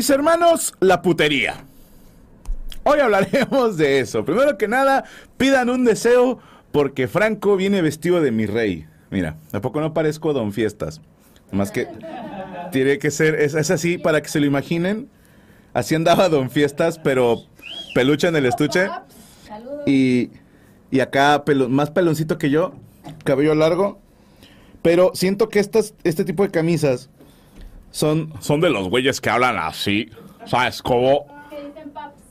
Mis hermanos, la putería. Hoy hablaremos de eso. Primero que nada, pidan un deseo porque Franco viene vestido de mi rey. Mira, ¿a poco no parezco Don Fiestas? Más que tiene que ser, es, así para que se lo imaginen. Así andaba Don Fiestas, pero peluche en el estuche. Y, y acá más peloncito que yo, cabello largo. Pero siento que este tipo de camisas son, son de los güeyes que hablan así, ¿sabes? Como,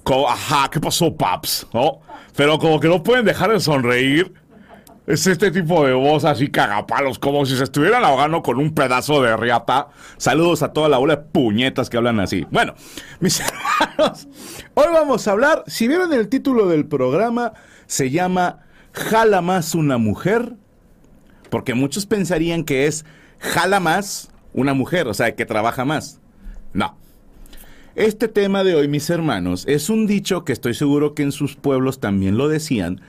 como, ajá, ¿qué pasó, paps? ¿No? Pero como que no pueden dejar de sonreír. Es este tipo de voz así cagapalos, como si se estuvieran ahogando con un pedazo de riata. Saludos a toda la bola de puñetas que hablan así. Bueno, mis hermanos, hoy vamos a hablar, si vieron el título del programa, se llama Jala más una mujer, porque muchos pensarían que es Jala más una mujer, o sea, que trabaja más. No. Este tema de hoy, mis hermanos, es un dicho que estoy seguro que en sus pueblos también lo decían.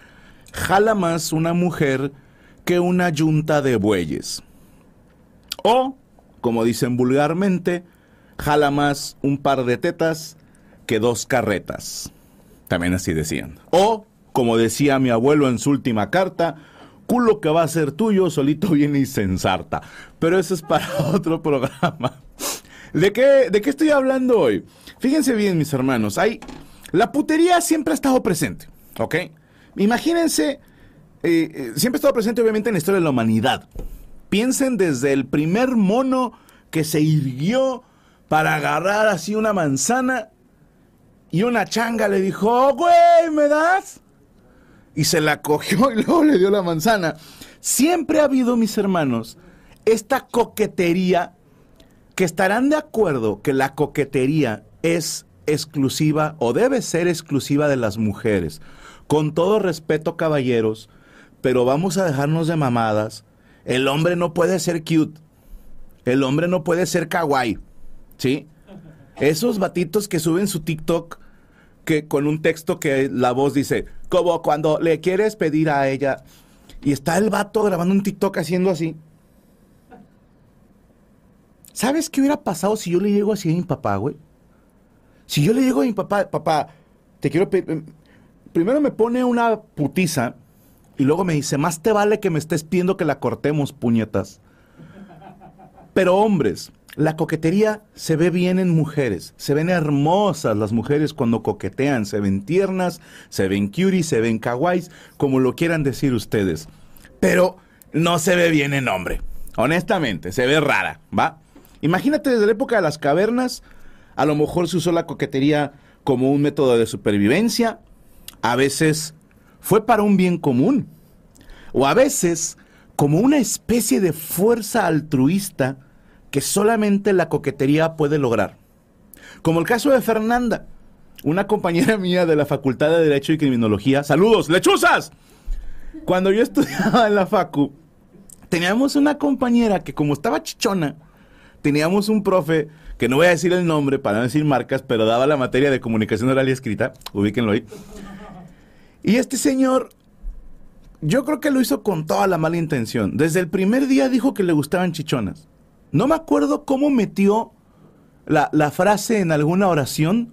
Jala más una mujer que una yunta de bueyes. O, como dicen vulgarmente, jala más un par de tetas que dos carretas. También así decían. O, como decía mi abuelo en su última carta, culo que va a ser tuyo, solito viene y se ensarta. Pero eso es para otro programa. ¿De qué, ¿De qué estoy hablando hoy? Fíjense bien, mis hermanos, hay, la putería siempre ha estado presente, ¿ok? Imagínense, eh, eh, siempre ha estado presente obviamente en la historia de la humanidad. Piensen desde el primer mono que se irguió para agarrar así una manzana y una changa le dijo, oh, güey, ¿me das? Y se la cogió y luego le dio la manzana. Siempre ha habido, mis hermanos, esta coquetería que estarán de acuerdo que la coquetería es exclusiva o debe ser exclusiva de las mujeres. Con todo respeto, caballeros, pero vamos a dejarnos de mamadas. El hombre no puede ser cute. El hombre no puede ser kawaii. ¿Sí? Esos batitos que suben su TikTok que con un texto que la voz dice, como cuando le quieres pedir a ella y está el vato grabando un TikTok haciendo así. ¿Sabes qué hubiera pasado si yo le llego así a mi papá, güey? Si yo le llego a mi papá, papá, te quiero pedir... Em, primero me pone una putiza y luego me dice, más te vale que me estés pidiendo que la cortemos, puñetas. Pero hombres, la coquetería se ve bien en mujeres, se ven hermosas las mujeres cuando coquetean, se ven tiernas, se ven cuties, se ven kawaiis, como lo quieran decir ustedes. Pero no se ve bien en hombre, honestamente, se ve rara, ¿va? Imagínate desde la época de las cavernas, a lo mejor se usó la coquetería como un método de supervivencia, a veces fue para un bien común, o a veces como una especie de fuerza altruista, que solamente la coquetería puede lograr. Como el caso de Fernanda, una compañera mía de la Facultad de Derecho y Criminología. ¡Saludos, lechuzas! Cuando yo estudiaba en la Facu, teníamos una compañera que como estaba chichona, teníamos un profe, que no voy a decir el nombre para no decir marcas, pero daba la materia de comunicación oral y escrita, ubíquenlo ahí. Y este señor yo creo que lo hizo con toda la mala intención. Desde el primer día dijo que le gustaban chichonas. No me acuerdo cómo metió la, la frase en alguna oración.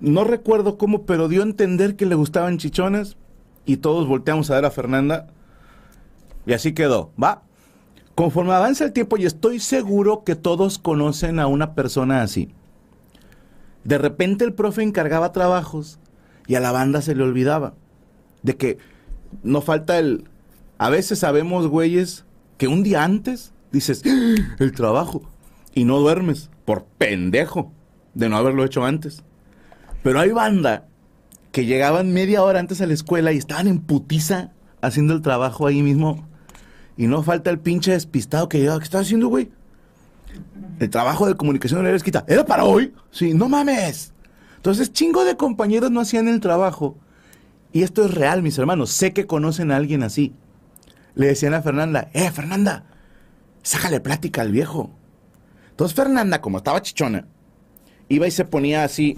No recuerdo cómo, pero dio a entender que le gustaban chichonas. Y todos volteamos a ver a Fernanda. Y así quedó, ¿va? Conforme avanza el tiempo, y estoy seguro que todos conocen a una persona así. De repente el profe encargaba trabajos y a la banda se le olvidaba. De que no falta el... A veces sabemos, güeyes, que un día antes dices, ¡Ah! el trabajo, y no duermes por pendejo de no haberlo hecho antes. Pero hay banda que llegaban media hora antes a la escuela y estaban en putiza haciendo el trabajo ahí mismo. Y no falta el pinche despistado que llega, ¿qué estás haciendo, güey? El trabajo de comunicación de la escrita. ¿Era para hoy? Sí, no mames. Entonces, chingo de compañeros no hacían el trabajo. Y esto es real, mis hermanos. Sé que conocen a alguien así. Le decían a Fernanda, eh, Fernanda, sácale plática al viejo. Entonces Fernanda, como estaba chichona, iba y se ponía así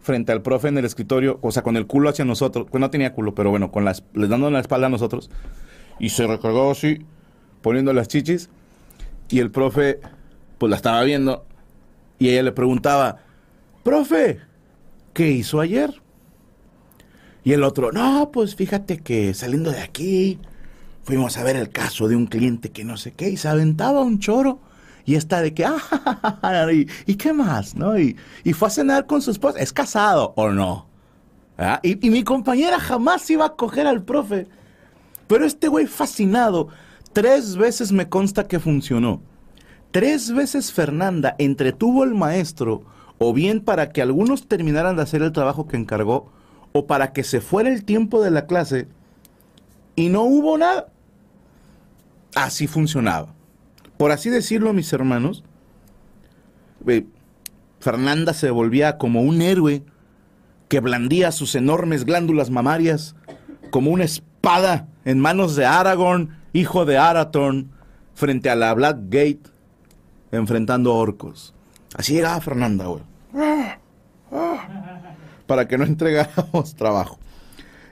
frente al profe en el escritorio, o sea, con el culo hacia nosotros. Pues no tenía culo, pero bueno, con las, les dando la espalda a nosotros. Y se recargó así, poniendo las chichis. Y el profe, pues la estaba viendo. Y ella le preguntaba, profe, ¿qué hizo ayer? Y el otro, no, pues fíjate que saliendo de aquí, fuimos a ver el caso de un cliente que no sé qué, y se aventaba un choro. Y está de que, ah, y, ¿y qué más? ¿no? Y, y fue a cenar con su esposa. ¿Es casado o no? ¿Ah? Y, y mi compañera jamás iba a coger al profe. Pero este güey fascinado, tres veces me consta que funcionó. Tres veces Fernanda entretuvo al maestro, o bien para que algunos terminaran de hacer el trabajo que encargó, o para que se fuera el tiempo de la clase, y no hubo nada. Así funcionaba. Por así decirlo, mis hermanos, eh, Fernanda se volvía como un héroe que blandía sus enormes glándulas mamarias como una espada en manos de Aragorn, hijo de Arathorn, frente a la Black Gate, enfrentando orcos. Así llegaba Fernanda, güey. Para que no entregáramos trabajo.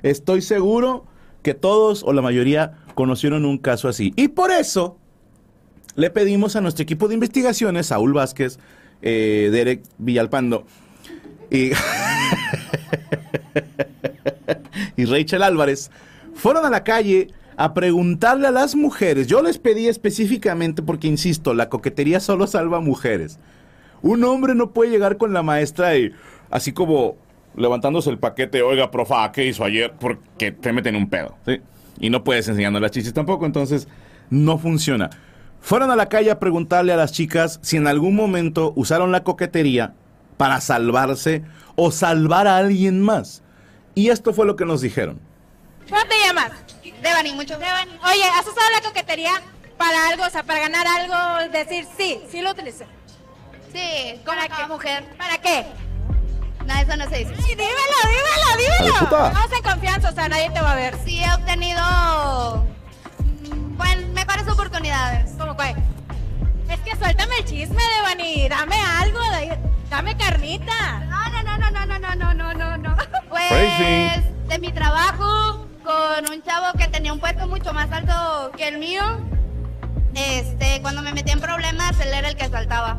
Estoy seguro que todos o la mayoría conocieron un caso así. Y por eso le pedimos a nuestro equipo de investigaciones, Saúl Vázquez, eh, Derek Villalpando y, Rachel Álvarez, fueron a la calle a preguntarle a las mujeres. Yo les pedí específicamente porque, insisto, la coquetería solo salva mujeres. Un hombre no puede llegar con la maestra y así como levantándose el paquete, oiga, profa, ¿qué hizo ayer? Porque te meten un pedo, ¿sí? Y no puedes enseñando las chichis tampoco, entonces no funciona. Fueron a la calle a preguntarle a las chicas si en algún momento usaron la coquetería para salvarse o salvar a alguien más. Y esto fue lo que nos dijeron. ¿Cómo te llamas? Devani, mucho. Devani. Oye, ¿has usado la coquetería para algo, o sea, para ganar algo? Decir, sí, sí lo utilicé. Sí, como ¿Para cada qué? mujer. ¿Para qué? No, eso no se dice. Sí, dímelo, dímelo, dímelo. Vamos en confianza, o sea, nadie te va a ver. Sí he obtenido, mm, bueno, mejores oportunidades. ¿Cómo cuál? Es que suéltame el chisme, Devani. Dame algo, de- dame carnita. No, no, no, no, no, no, no, no, no, no. Pues Crazy. de mi trabajo con un chavo que tenía un puesto mucho más alto que el mío. Este, cuando me metí en problemas, él era el que saltaba.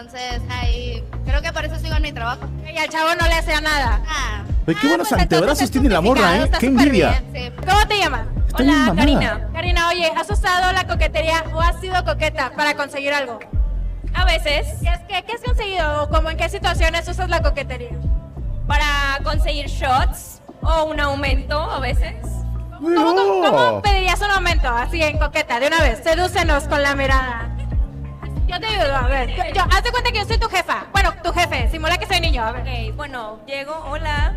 Entonces, ahí, creo que por eso sigo en mi trabajo. Y al chavo no le hacía nada. Ah, Ay, qué Ah, buenos pues antebrazos tiene la morra, ¿eh? Qué envidia. bien. sí. ¿Cómo te llamas? Mamada. Karina. Karina, oye, ¿has usado la coquetería o has sido coqueta para conseguir algo? A veces, ¿Qué, es, qué, qué has conseguido o cómo en qué situaciones usas la coquetería? para conseguir shots o un aumento, a veces. ¿Cómo, cómo, cómo pedirías un aumento así en coqueta de una vez? Sedúcenos con la mirada. Yo te ayudo, a ver. Yo, yo- haz de cuenta que yo soy tu jefa. Bueno, tu jefe. Simula que soy niño, a ver. Ok, bueno, llego, hola.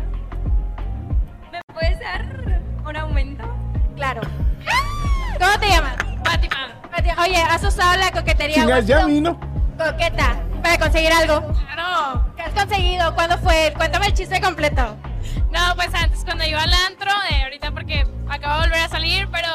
¿Me puedes dar un aumento? Claro. ¿Cómo te llamas? Fátima. Oye, ¿has usado la coquetería? Chingas, ya vino. Coqueta. Para conseguir algo. Claro. ¿Qué has conseguido? ¿Cuándo fue? Cuéntame el chiste completo. No, pues antes cuando iba al antro, eh, ahorita porque acabo de volver a salir, pero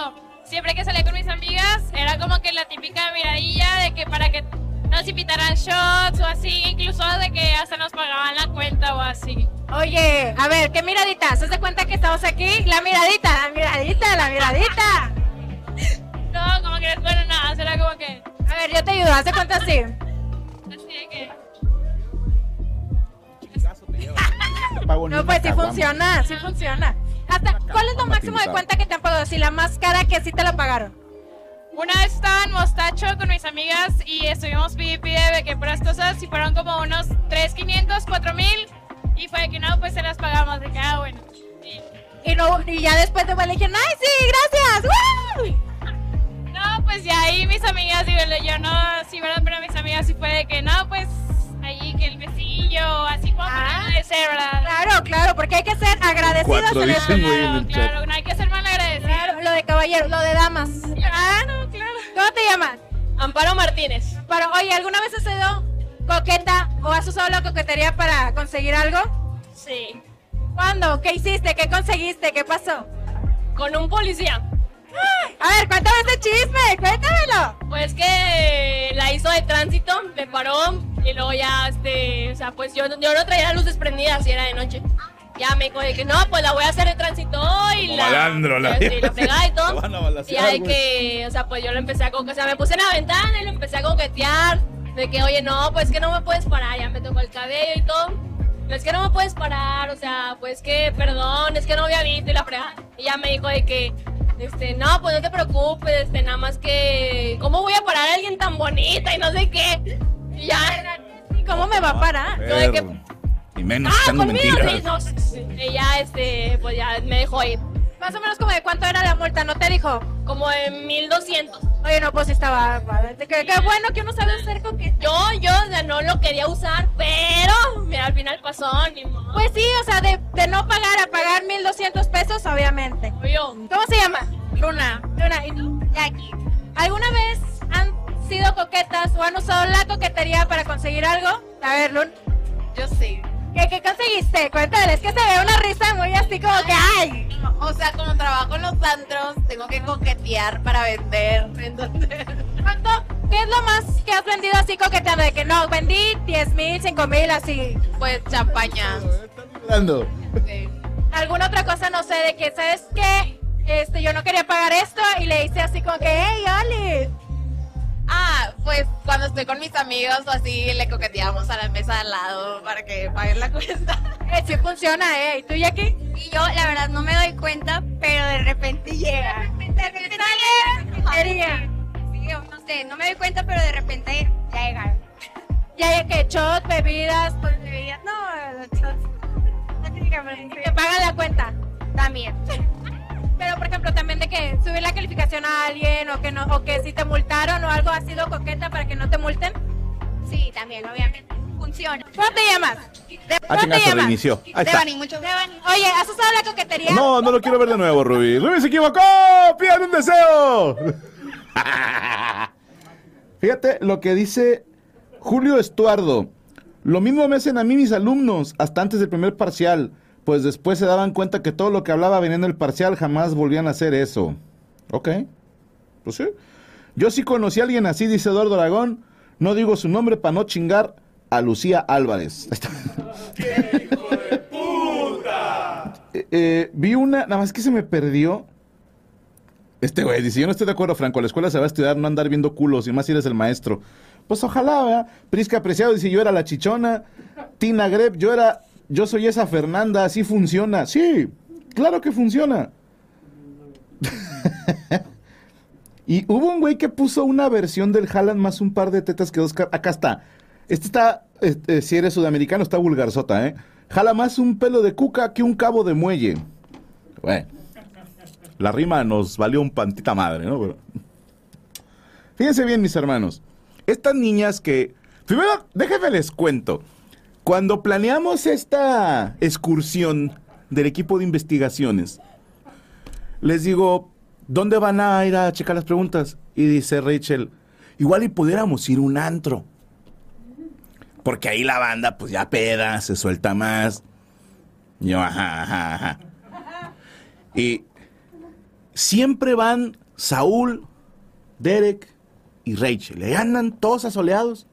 siempre que salía con mis amigas era como que la típica miradilla de que para que nos invitaran shots o así, incluso de que hasta nos pagaban la cuenta o así. Oye, a ver, ¿qué miradita? ¿Se de cuenta que estamos aquí? La miradita, la miradita, la miradita. No, como que, bueno, nada, será como que, A ver, yo te ayudo, haz de cuenta así. así de que, No, pues sí funciona, sí funciona. Hasta, ¿Cuál es lo máximo de cuenta que te han pagado? Si la más cara que sí te la pagaron. Una vez estaba en Mostacho con mis amigas y estuvimos pide de que puras cosas y fueron como unos 3,500, 4,000 y fue de que no, pues se las pagamos, de que ah, bueno. Y- Y, no, y ya después de le dijeron, ¡ay, sí, gracias! ¡Woo! No, pues ya ahí mis amigas, digo, yo no, sí, ¿verdad? Pero mis amigas sí fue de que no, pues ahí que el besillo, así como Ah. de ser, ¿verdad? Claro, claro, porque hay que ser agradecidos Cuatro en esto. dicen, en Claro, claro, no hay que ser mal agradecido. Claro, lo de caballeros, lo de damas. Claro, claro. ¿Cómo te llamas? Amparo Martínez. Pero, oye, ¿alguna vez has sido coqueta o has usado la coquetería para conseguir algo? Sí. ¿Cuándo? ¿Qué hiciste? ¿Qué conseguiste? ¿Qué pasó? Con un policía. A ver, cuéntame ese chisme, cuéntamelo. Pues que la hizo de tránsito, me paró y luego ya, este, o sea, pues yo, yo no traía las luces prendidas y era de noche. Ya me dijo de que no, pues la voy a hacer de tránsito. Como la, malandro, la este, la fregada y todo. Y ya de que, o sea, pues yo lo empecé a coquetear, o sea, me puse en la ventana y lo empecé a coquetear. De que, oye, no, pues que no me puedes parar, ya me tocó el cabello y todo. Es que no me puedes parar, o sea, pues que, perdón, es que no había visto y la fregada. Y ya me dijo de que, este, no, pues no te preocupes, este, nada más que, ¿cómo voy a parar a alguien tan bonita y no sé qué? Y ya, ¿Cómo me va a parar? De que-. Y menos ah, echando conmigo, mentiras. sí, no, sí, sí. Y ya, este, pues ya me dejó ir. Más o menos como de cuánto era la multa, ¿no te dijo? Como en 1200. Oye, no, pues estaba... Qué, qué bueno que uno sabe hacer coqueta. Yo, yo, o sea, no lo quería usar, pero, mira, al final pasó, ni modo. Pues sí, o sea, de, de no pagar a pagar 1.200 pesos, obviamente. yo, ¿Cómo se llama? Luna, Luna, ¿y tú? Jackie. ¿Alguna vez sido coquetas o han usado la coquetería para conseguir algo? A ver, Luna. Yo sí. ¿Qué, qué conseguiste? Cuéntale, es que se ve una risa muy así como que ¡ay! O sea, como trabajo en los antros, tengo que coquetear para vender. Entonces, ¿Cuánto? ¿Qué es lo más que has vendido así coqueteando? De que no, vendí 10 mil, 5 mil, así. pues champaña. Dando. Sí. ¿Alguna otra cosa? No sé, de que, ¿sabes qué? Este, yo no quería pagar esto y le hice así como que, hey, Oli. Ah, pues cuando estoy con mis amigos o así, le coqueteamos a la mesa de al lado para que paguen la cuenta. Eh, sí funciona, ¿eh? ¿Y tú, Jackie? Y yo, la verdad, no me doy cuenta, pero de repente llega. De repente Coquetería. Sí, no sé, no me doy cuenta, pero de repente ya llegaron. Ya hay que shot, bebidas, pues, Bebidas, No, y te pagan la cuenta. también. Pero, por ejemplo, también de que subir la calificación a alguien o que no, o que si te multaron o algo ha sido coqueta para que no te multen. Sí, también, obviamente. Funciona. ¿Cómo te llamas? Ah, chingazo, llamas? reinició. Ahí está. Devani, mucho Oye, ¿has usado la coquetería? No, no lo quiero ver de nuevo, Ruby. Ruby se equivocó. Pidan un deseo. Fíjate lo que dice Julio Estuardo. Lo mismo me hacen a mí mis alumnos hasta antes del primer parcial, pues después se daban cuenta que todo lo que hablaba venía en el parcial jamás volvían a hacer eso. Ok, pues sí. Yo sí conocí a alguien así, dice Eduardo Aragón. No digo su nombre para no chingar a Lucía Álvarez. Ahí está. Eh, eh, vi una, nada más que se me perdió. Este güey dice, yo no estoy de acuerdo, Franco, la escuela se va a estudiar, no andar viendo culos, y más si eres el maestro. Pues ojalá, ¿verdad? Prisca Apreciado dice, yo era la chichona. Tina Greb, yo era, yo soy esa Fernanda, así funciona. Sí, claro que funciona. y hubo un güey que puso una versión del Jalan más un par de tetas que dos... Acá está. Este está, este, si eres sudamericano, está vulgarzota, ¿eh? Jala más un pelo de cuca que un cabo de muelle. Bueno, la rima nos valió un pantita madre, ¿no? Fíjense bien, mis hermanos. Estas niñas que... Primero, déjenme les cuento. Cuando planeamos esta excursión del equipo de investigaciones, les digo, ¿dónde van a ir a checar las preguntas? Y dice Rachel, igual y pudiéramos ir un antro. Porque ahí la banda, pues ya peda, se suelta más. Yo, ajá, ajá, ajá. Y siempre van Saúl, Derek y Rachel. Y andan todos asoleados.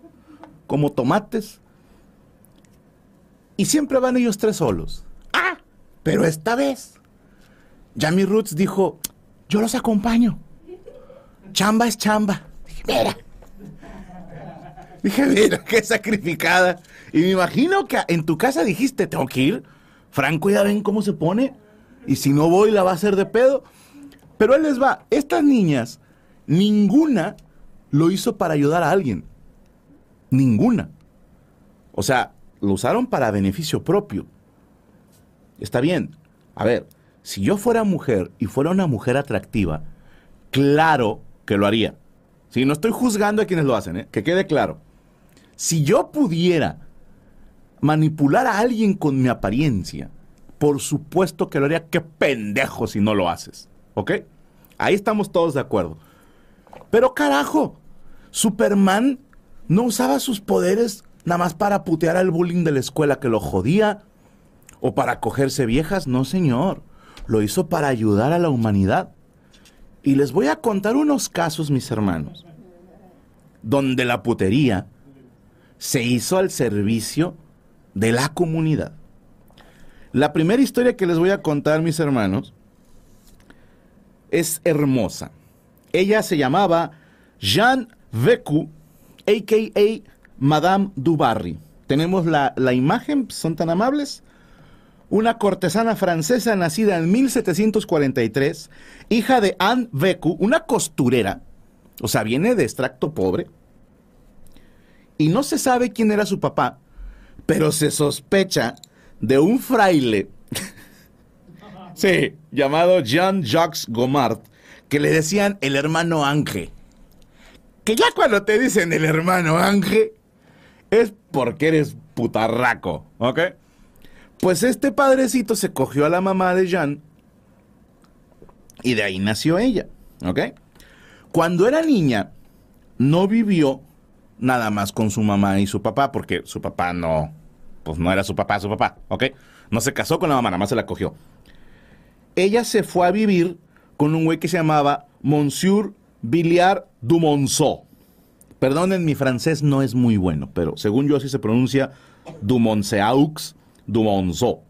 como tomates. Y siempre van ellos tres solos. Ah, pero esta vez, Jamie Roots dijo, yo los acompaño. Chamba es chamba. Dije, mira. Dije, mira, qué sacrificada. Y me imagino que en tu casa dijiste, tengo que ir. Franco, ya ven cómo se pone. Y si no voy, la va a hacer de pedo. Pero él les va. Estas niñas, ninguna lo hizo para ayudar a alguien. Ninguna. O sea, lo usaron para beneficio propio. Está bien. A ver, si yo fuera mujer y fuera una mujer atractiva, claro que lo haría. Si no estoy juzgando a quienes lo hacen, ¿eh? que quede claro. Si yo pudiera manipular a alguien con mi apariencia, por supuesto que lo haría. Qué pendejo si no lo haces. ¿Ok? Ahí estamos todos de acuerdo. Pero carajo, Superman no usaba sus poderes nada más para putear al bullying de la escuela que lo jodía o para cogerse viejas. No, señor. Lo hizo para ayudar a la humanidad. Y les voy a contar unos casos, mis hermanos, donde la putería se hizo al servicio de la comunidad. La primera historia que les voy a contar, mis hermanos, es hermosa. Ella se llamaba Jean Vecu, a.k.a. Madame Dubarry. Tenemos la, la imagen, son tan amables. Una cortesana francesa nacida en 1743, hija de Anne Vecu, una costurera, o sea, viene de extracto pobre, y no se sabe quién era su papá, pero se sospecha de un fraile, sí, llamado Jean-Jacques Gomard, que le decían el hermano Ángel. Que ya cuando te dicen el hermano Ángel, es porque eres putarraco, ¿ok? Pues este padrecito se cogió a la mamá de Jean y de ahí nació ella, ¿ok? Cuando era niña, no vivió nada más con su mamá y su papá, porque su papá no, pues no era su papá, su papá, ¿ok? No se casó con la mamá, nada más se la cogió. Ella se fue a vivir con un güey que se llamaba Monsieur Villiard Dumonceau. Perdonen, mi francés no es muy bueno, pero según yo así se pronuncia Dumonceaux Dumonceau.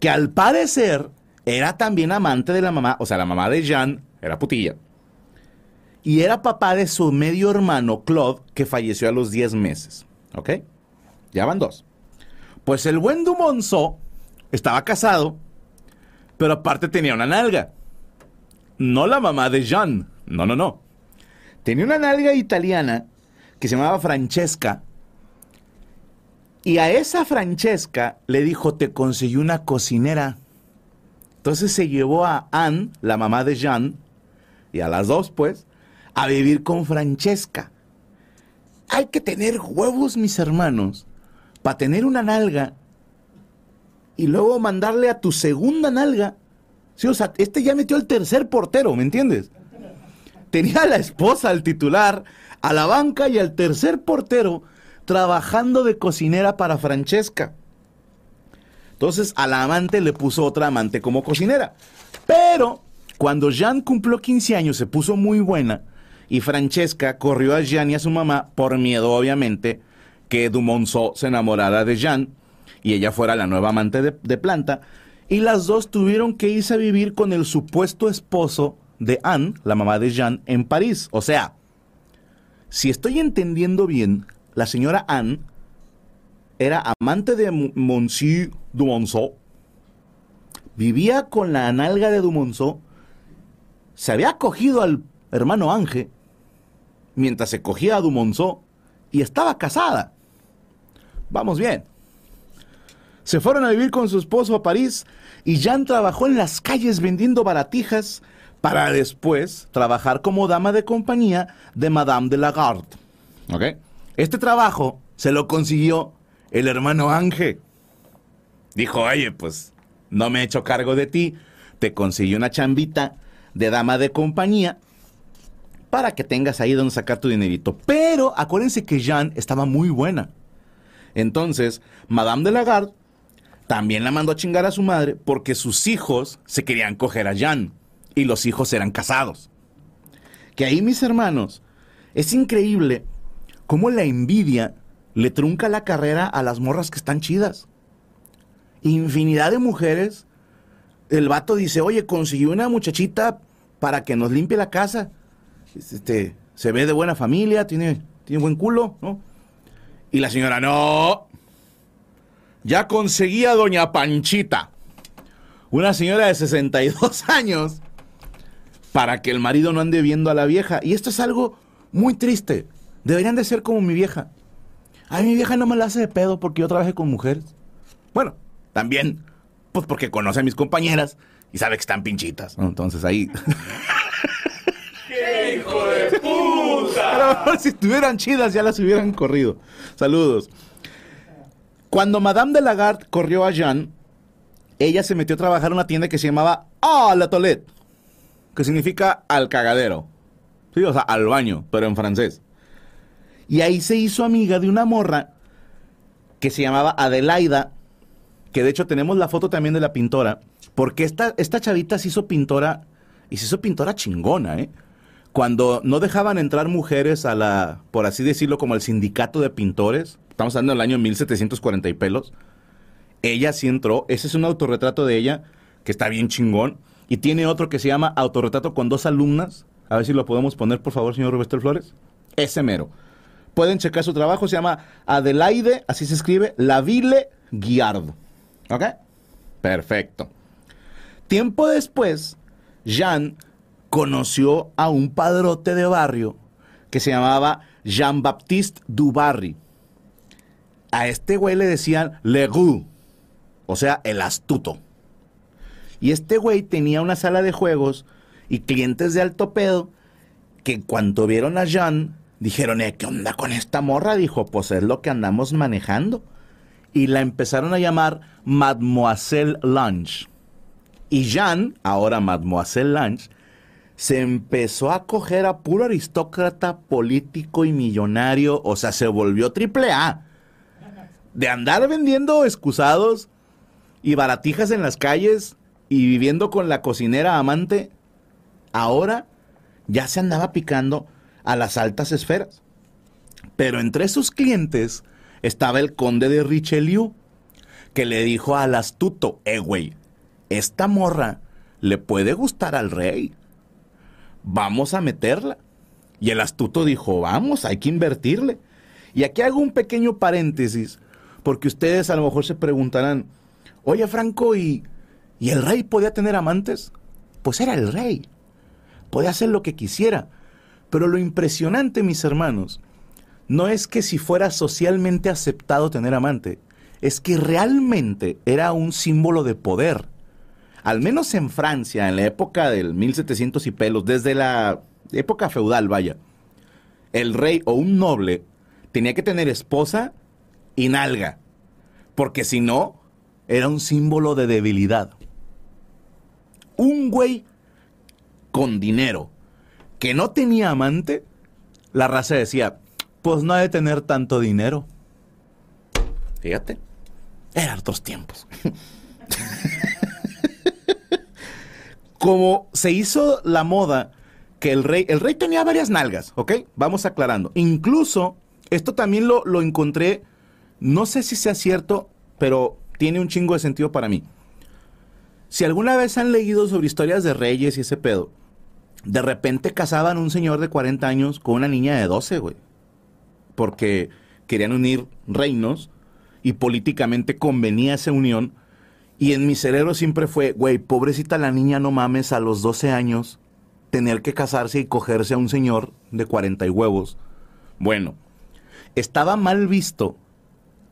Que al parecer era también amante de la mamá, o sea, la mamá de Jean era putilla. Y era papá de su medio hermano Claude, que falleció a los 10 meses. ¿Ok? Ya van dos. Pues el buen Dumonceau estaba casado, pero aparte tenía una nalga. No la mamá de Jean. No, no, no. Tenía una nalga italiana que se llamaba Francesca. Y a esa Francesca le dijo, te conseguí una cocinera. Entonces se llevó a Anne, la mamá de Jean, y a las dos, pues, a vivir con Francesca. Hay que tener huevos, mis hermanos, para tener una nalga y luego mandarle a tu segunda nalga. Sí, o sea, este ya metió el tercer portero, ¿me entiendes? Tenía a la esposa, al titular, a la banca y al tercer portero trabajando de cocinera para Francesca. Entonces a la amante le puso otra amante como cocinera. Pero cuando Jean cumplió 15 años se puso muy buena y Francesca corrió a Jean y a su mamá por miedo obviamente que Dumonceau se enamorara de Jean y ella fuera la nueva amante de, de planta. Y las dos tuvieron que irse a vivir con el supuesto esposo de Anne, la mamá de Jean, en París. O sea, si estoy entendiendo bien, la señora Anne era amante de Monsieur Dumonceau, vivía con la analga de Dumonceau, se había cogido al hermano Ángel, mientras se cogía a Dumonceau, y estaba casada. Vamos bien. Se fueron a vivir con su esposo a París y Jean trabajó en las calles vendiendo baratijas para después trabajar como dama de compañía de Madame de Lagarde. ¿Ok? Este trabajo se lo consiguió el hermano Ángel. Dijo, oye, pues no me he hecho cargo de ti, te conseguí una chambita de dama de compañía para que tengas ahí donde sacar tu dinerito. Pero acuérdense que Jean estaba muy buena. Entonces, Madame de Lagarde también la mandó a chingar a su madre porque sus hijos se querían coger a Jean y los hijos eran casados. Que ahí, mis hermanos, es increíble cómo la envidia le trunca la carrera a las morras que están chidas. Infinidad de mujeres. El vato dice, oye, consiguió una muchachita para que nos limpie la casa. Este, se ve de buena familia, tiene, tiene buen culo, ¿no? Y la señora, no. Ya conseguí a doña Panchita, una señora de 62 años, para que el marido no ande viendo a la vieja. Y esto es algo muy triste. Deberían de ser como mi vieja. A mi vieja no me la hace de pedo porque yo trabajé con mujeres. Bueno, también, pues porque conoce a mis compañeras y sabe que están pinchitas, ¿no? Entonces ahí... ¡Qué hijo de puta! si estuvieran chidas ya las hubieran corrido. Saludos. Cuando Madame de Lagarde corrió a Jean, ella se metió a trabajar en una tienda que se llamaba Ah, la Toilette, que significa al cagadero. Sí, o sea, al baño, pero en francés. Y ahí se hizo amiga de una morra que se llamaba Adelaida, que de hecho tenemos la foto también de la pintora, porque esta, esta chavita se hizo pintora, y se hizo pintora chingona, ¿eh? Cuando no dejaban entrar mujeres a la, por así decirlo, como el sindicato de pintores, estamos hablando del año 1740 y pelos, ella sí entró, ese es un autorretrato de ella, que está bien chingón, y tiene otro que se llama autorretrato con dos alumnas, a ver si lo podemos poner, por favor, señor Roberto Flores, ese mero. Pueden checar su trabajo, se llama Adelaide, así se escribe, Laville Guiard. ¿Ok? Perfecto. Tiempo después, Jean conoció a un padrote de barrio que se llamaba Jean-Baptiste Dubarry. A este güey le decían Le Roux, o sea, el astuto. Y este güey tenía una sala de juegos y clientes de alto pedo que cuando vieron a Jean dijeron, eh, ¿qué onda con esta morra? Dijo, pues es lo que andamos manejando. Y la empezaron a llamar Mademoiselle Lunch. Y Jean, ahora Mademoiselle Lunch, se empezó a coger a puro aristócrata político y millonario, o sea, se volvió triple A. De andar vendiendo excusados y baratijas en las calles y viviendo con la cocinera amante, ahora ya se andaba picando a las altas esferas. Pero entre sus clientes estaba el conde de Richelieu, que le dijo al astuto, eh, güey, esta morra le puede gustar al rey. Vamos a meterla. Y el astuto dijo, vamos, hay que invertirle. Y aquí hago un pequeño paréntesis, porque ustedes a lo mejor se preguntarán, oye Franco, ¿y, ¿y el rey podía tener amantes? Pues era el rey. Podía hacer lo que quisiera. Pero lo impresionante, mis hermanos, no es que si fuera socialmente aceptado tener amante, es que realmente era un símbolo de poder. Al menos en Francia, en la época del 1700 y pelos, desde la época feudal, vaya, el rey o un noble tenía que tener esposa y nalga, porque si no, era un símbolo de debilidad. Un güey con dinero que no tenía amante, la raza decía, pues no ha de tener tanto dinero. Fíjate, eran otros tiempos. Como se hizo la moda que el rey, el rey tenía varias nalgas, ¿ok? Vamos aclarando. Incluso, esto también lo, lo encontré, no sé si sea cierto, pero tiene un chingo de sentido para mí. Si alguna vez han leído sobre historias de reyes y ese pedo, de repente casaban un señor de 40 años con una niña de 12, güey. Porque querían unir reinos y políticamente convenía esa unión. Y en mi cerebro siempre fue, güey, pobrecita la niña, no mames, a los 12 años, tener que casarse y cogerse a un señor de 40 y huevos. Bueno, estaba mal visto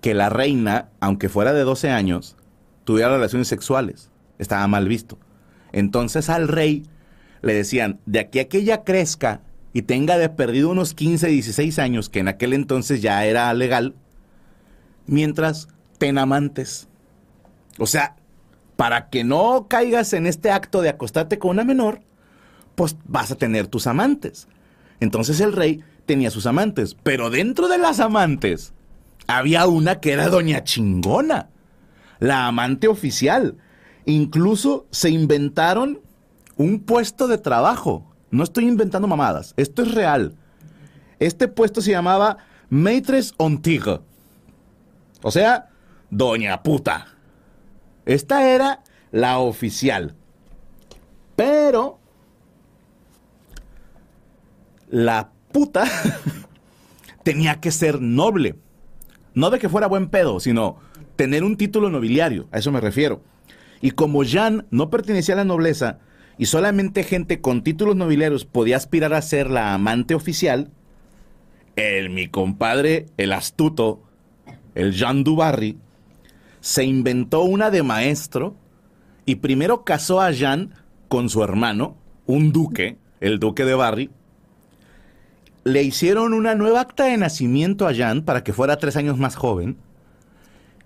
que la reina, aunque fuera de 12 años, tuviera relaciones sexuales. Estaba mal visto. Entonces al rey le decían, de aquí a que ella crezca y tenga de perdido unos 15, 16 años, que en aquel entonces ya era legal, mientras ten amantes. O sea, para que no caigas en este acto de acostarte con una menor, pues vas a tener tus amantes. Entonces el rey tenía sus amantes, pero dentro de las amantes había una que era doña chingona, la amante oficial. Incluso se inventaron un puesto de trabajo. No estoy inventando mamadas, esto es real. Este puesto se llamaba Maitres en Tigre. O sea, doña puta. Esta era la oficial. Pero la puta tenía que ser noble. No de que fuera buen pedo, sino tener un título nobiliario, a eso me refiero. Y como Jean no pertenecía a la nobleza y solamente gente con títulos nobiliarios podía aspirar a ser la amante oficial, el mi compadre, el astuto, el Jean Dubarry, se inventó una de maestro y primero casó a Jean con su hermano, un duque, el duque de Barry. Le hicieron una nueva acta de nacimiento a Jean para que fuera tres años más joven.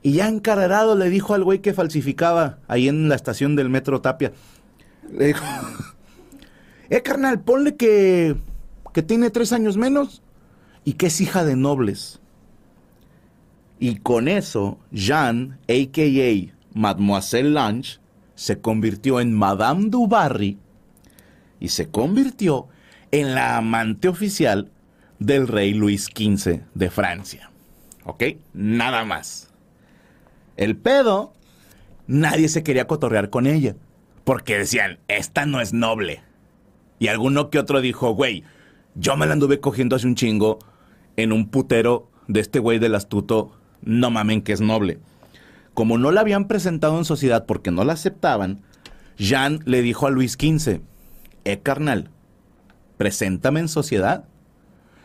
Y ya encarrerado le dijo al güey que falsificaba ahí en la estación del metro Tapia. Le dijo, eh carnal, ponle que, que tiene tres años menos y que es hija de nobles. Y con eso, Jean, a.k.a. Mademoiselle Lange, se convirtió en Madame du Barry y se convirtió en la amante oficial del rey Luis XV de Francia. ¿Ok? Nada más. El pedo, nadie se quería cotorrear con ella, porque decían, esta no es noble. Y alguno que otro dijo, güey, yo me la anduve cogiendo hace un chingo en un putero de este güey del astuto, no mamen que es noble. Como no la habían presentado en sociedad porque no la aceptaban, Jean le dijo a Luis XV, eh carnal, preséntame en sociedad.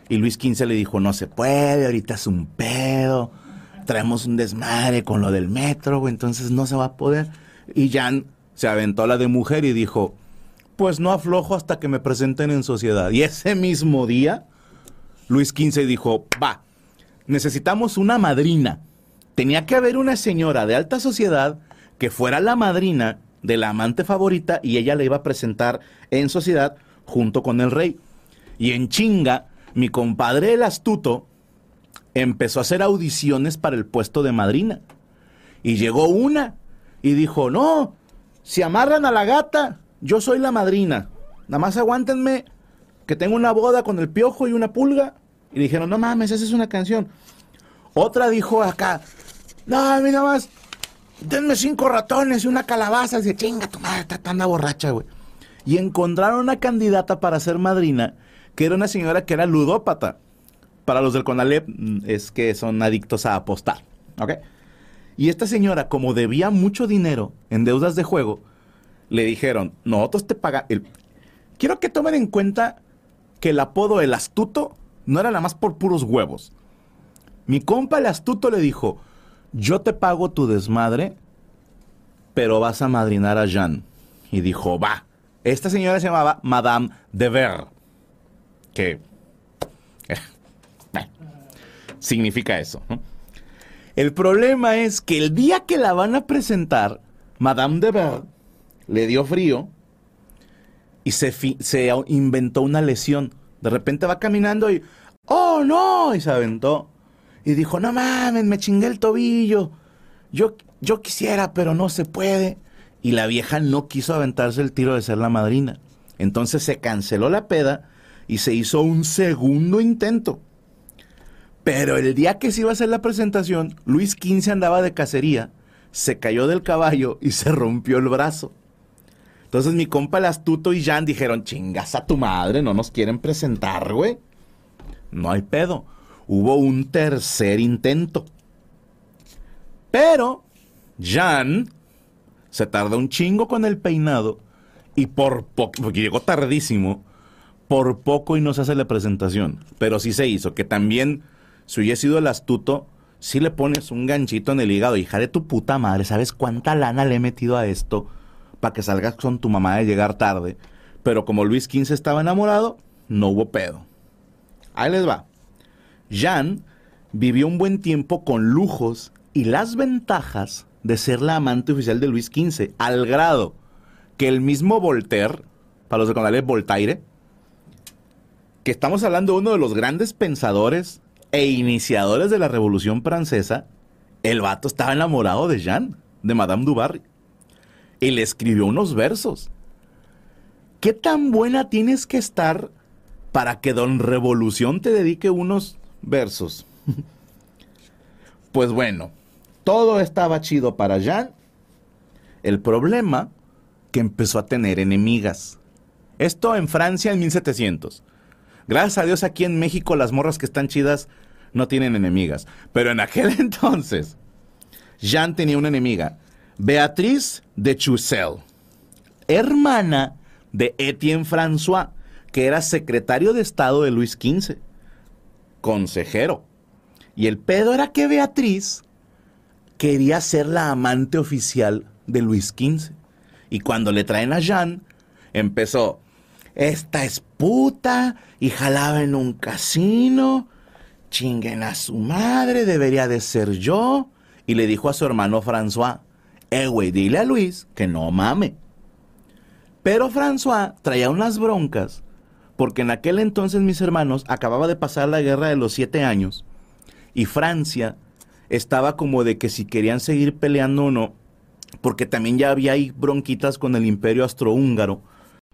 Y Luis XV le dijo, no se puede, ahorita es un pedo, traemos un desmadre con lo del metro, entonces no se va a poder. Y Jean se aventó a la de mujer y dijo, pues no aflojo hasta que me presenten en sociedad. Y ese mismo día, Luis XV dijo, va, necesitamos una madrina. Tenía que haber una señora de alta sociedad que fuera la madrina de la amante favorita y ella le iba a presentar en sociedad junto con el rey. Y en chinga, mi compadre el astuto empezó a hacer audiciones para el puesto de madrina. Y llegó una y dijo, no, si amarran a la gata, yo soy la madrina. Nada más aguántenme que tengo una boda con el piojo y una pulga. Y dijeron, no mames, esa es una canción. Otra dijo acá, no, a mí nada más, denme cinco ratones y una calabaza. Dice, chinga, tu madre está tan borracha, güey. Y encontraron una candidata para ser madrina, que era una señora que era ludópata. Para los del Conalep mm, es que son adictos a apostar, ¿ok? Y esta señora, como debía mucho dinero en deudas de juego, le dijeron, nosotros te paga el... Quiero que tomen en cuenta que el apodo El Astuto no era nada más por puros huevos. Mi compa el astuto le dijo, yo te pago tu desmadre, pero vas a madrinar a Jean. Y dijo, va. Esta señora se llamaba Madame de Ver, que eh, significa eso. ¿no? El problema es que el día que la van a presentar, Madame de Ver le dio frío y se inventó una lesión. De repente va caminando y, ¡oh no! Y se aventó. Y dijo, no mames, me chingué el tobillo. Yo, yo quisiera, pero no se puede. Y la vieja no quiso aventarse el tiro de ser la madrina. Entonces se canceló la peda y se hizo un segundo intento. Pero el día que se iba a hacer la presentación, Luis XV andaba de cacería, se cayó del caballo y se rompió el brazo. Entonces mi compa el astuto y Jan dijeron, chingas a tu madre, no nos quieren presentar, güey. No hay pedo. Hubo un tercer intento. Pero Jan se tardó un chingo con el peinado y por poco, porque llegó tardísimo, por poco y no se hace la presentación. Pero sí se hizo, que también, si hubiese sido el astuto, si le pones un ganchito en el hígado, hija de tu puta madre, ¿sabes cuánta lana le he metido a esto para que salgas con tu mamá de llegar tarde? Pero como Luis XV estaba enamorado, no hubo pedo. Ahí les va. Jean vivió un buen tiempo con lujos y las ventajas de ser la amante oficial de Luis XV, al grado que el mismo Voltaire, para los de Conalep Voltaire, que estamos hablando de uno de los grandes pensadores e iniciadores de la Revolución Francesa, el vato estaba enamorado de Jean, de Madame du Barry, y le escribió unos versos. ¿Qué tan buena tienes que estar para que Don Revolución te dedique unos versos? pues bueno, Todo estaba chido para Jan. El problema que empezó a tener enemigas. Esto en Francia en 1700. Gracias a Dios aquí en México las morras que están chidas no tienen enemigas. Pero en aquel entonces, Jean tenía una enemiga, Beatriz de Chousel, hermana de Etienne François, que era secretario de Estado de Luis XV, consejero. Y el pedo era que Beatriz quería ser la amante oficial de Luis XV. Y cuando le traen a Jean, empezó, esta es y jalaba en un casino, chinguen a su madre, debería de ser yo. Y le dijo a su hermano François, eh, güey, dile a Luis que no mame. Pero François traía unas broncas, porque en aquel entonces mis hermanos acababa de pasar la guerra de los siete años, y Francia estaba como de que si querían seguir peleando o no, porque también ya había ahí bronquitas con el imperio astrohúngaro.